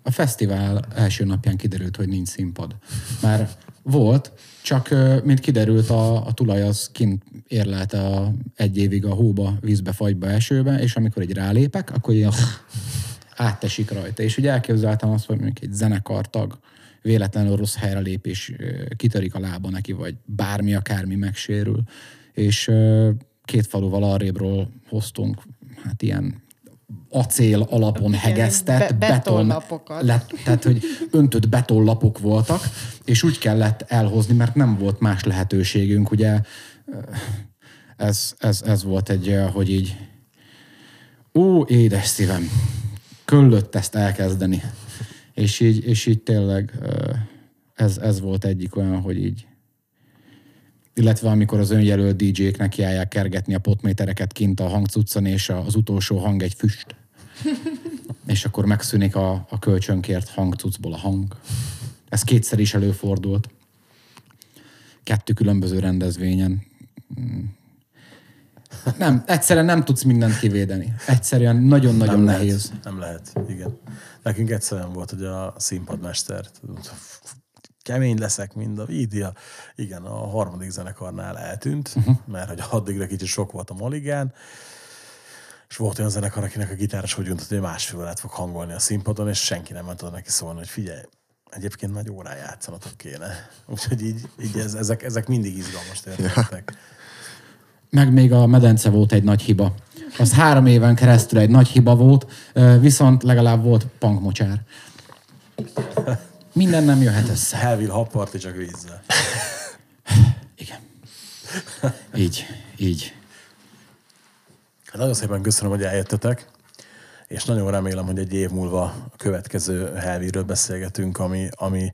A fesztivál első napján kiderült, hogy nincs színpad. Már volt, csak mint kiderült, a, a tulaj az kint érlelte a, egy évig a hóba, vízbe, fagyba, esőbe, és amikor egy rálépek, akkor ilyen áttesik rajta. És ugye elképzeltem azt, hogy mondjuk egy zenekartag véletlenül rossz helyre lép, és ö, kitörik a lába neki, vagy bármi, akármi megsérül. És két faluval arrébről hoztunk hát ilyen acél alapon Igen, hegesztett be- beton, lett, tehát hogy öntött betonlapok voltak, és úgy kellett elhozni, mert nem volt más lehetőségünk, ugye ez, ez, ez volt egy, hogy így ó, édes szívem, köllött ezt elkezdeni. És így, és így tényleg ez, ez volt egyik olyan, hogy így illetve amikor az önjelölt DJ-k nekiállják kergetni a potmétereket kint a hangcuccon, és az utolsó hang egy füst. és akkor megszűnik a, a kölcsönkért hangcuccból a hang. Ez kétszer is előfordult. Kettő különböző rendezvényen. Nem, egyszerűen nem tudsz mindent kivédeni. Egyszerűen nagyon-nagyon nem nehéz. Lehet, nem lehet, igen. Nekünk egyszerűen volt, hogy a színpadmester, kemény leszek, mind a vídia. Igen, a harmadik zenekarnál eltűnt, uh-huh. mert hogy addigra kicsit sok volt a maligán, és volt olyan zenekar, akinek a gitáros úgy döntött, hogy másfél órát fog hangolni a színpadon, és senki nem ment oda neki szólni, hogy figyelj, egyébként nagy órán játszanatok kéne. Úgyhogy így, így ez, ezek, ezek mindig izgalmas történetek. Meg még a medence volt egy nagy hiba. Az három éven keresztül egy nagy hiba volt, viszont legalább volt punkmocsár. Minden nem jöhet össze. Helville habparti csak vízzel. Igen. Így, így. Hát nagyon szépen köszönöm, hogy eljöttetek, és nagyon remélem, hogy egy év múlva a következő Helvíről beszélgetünk, ami, ami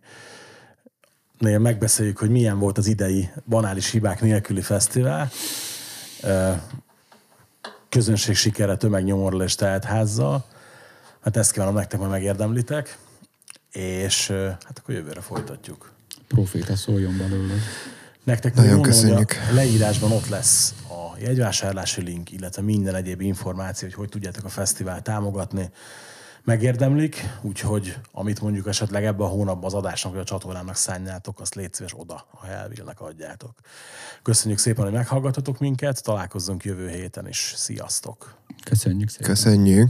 megbeszéljük, hogy milyen volt az idei banális hibák nélküli fesztivál. Közönség sikere, tömegnyomorral és teltházzal. Hát ezt kívánom nektek, majd megérdemlitek. És hát akkor jövőre folytatjuk. Proféta szóljon belőle. Nektek Nagyon mondom, hogy köszönjük. A leírásban ott lesz a jegyvásárlási link, illetve minden egyéb információ, hogy hogy tudjátok a fesztivált támogatni. Megérdemlik, úgyhogy amit mondjuk esetleg ebben a hónapban az adásnak vagy a csatornának szánjátok, azt légy szíves oda a Helville-nek adjátok. Köszönjük szépen, hogy meghallgatotok minket, találkozzunk jövő héten is. Sziasztok! Köszönjük szépen. Köszönjük.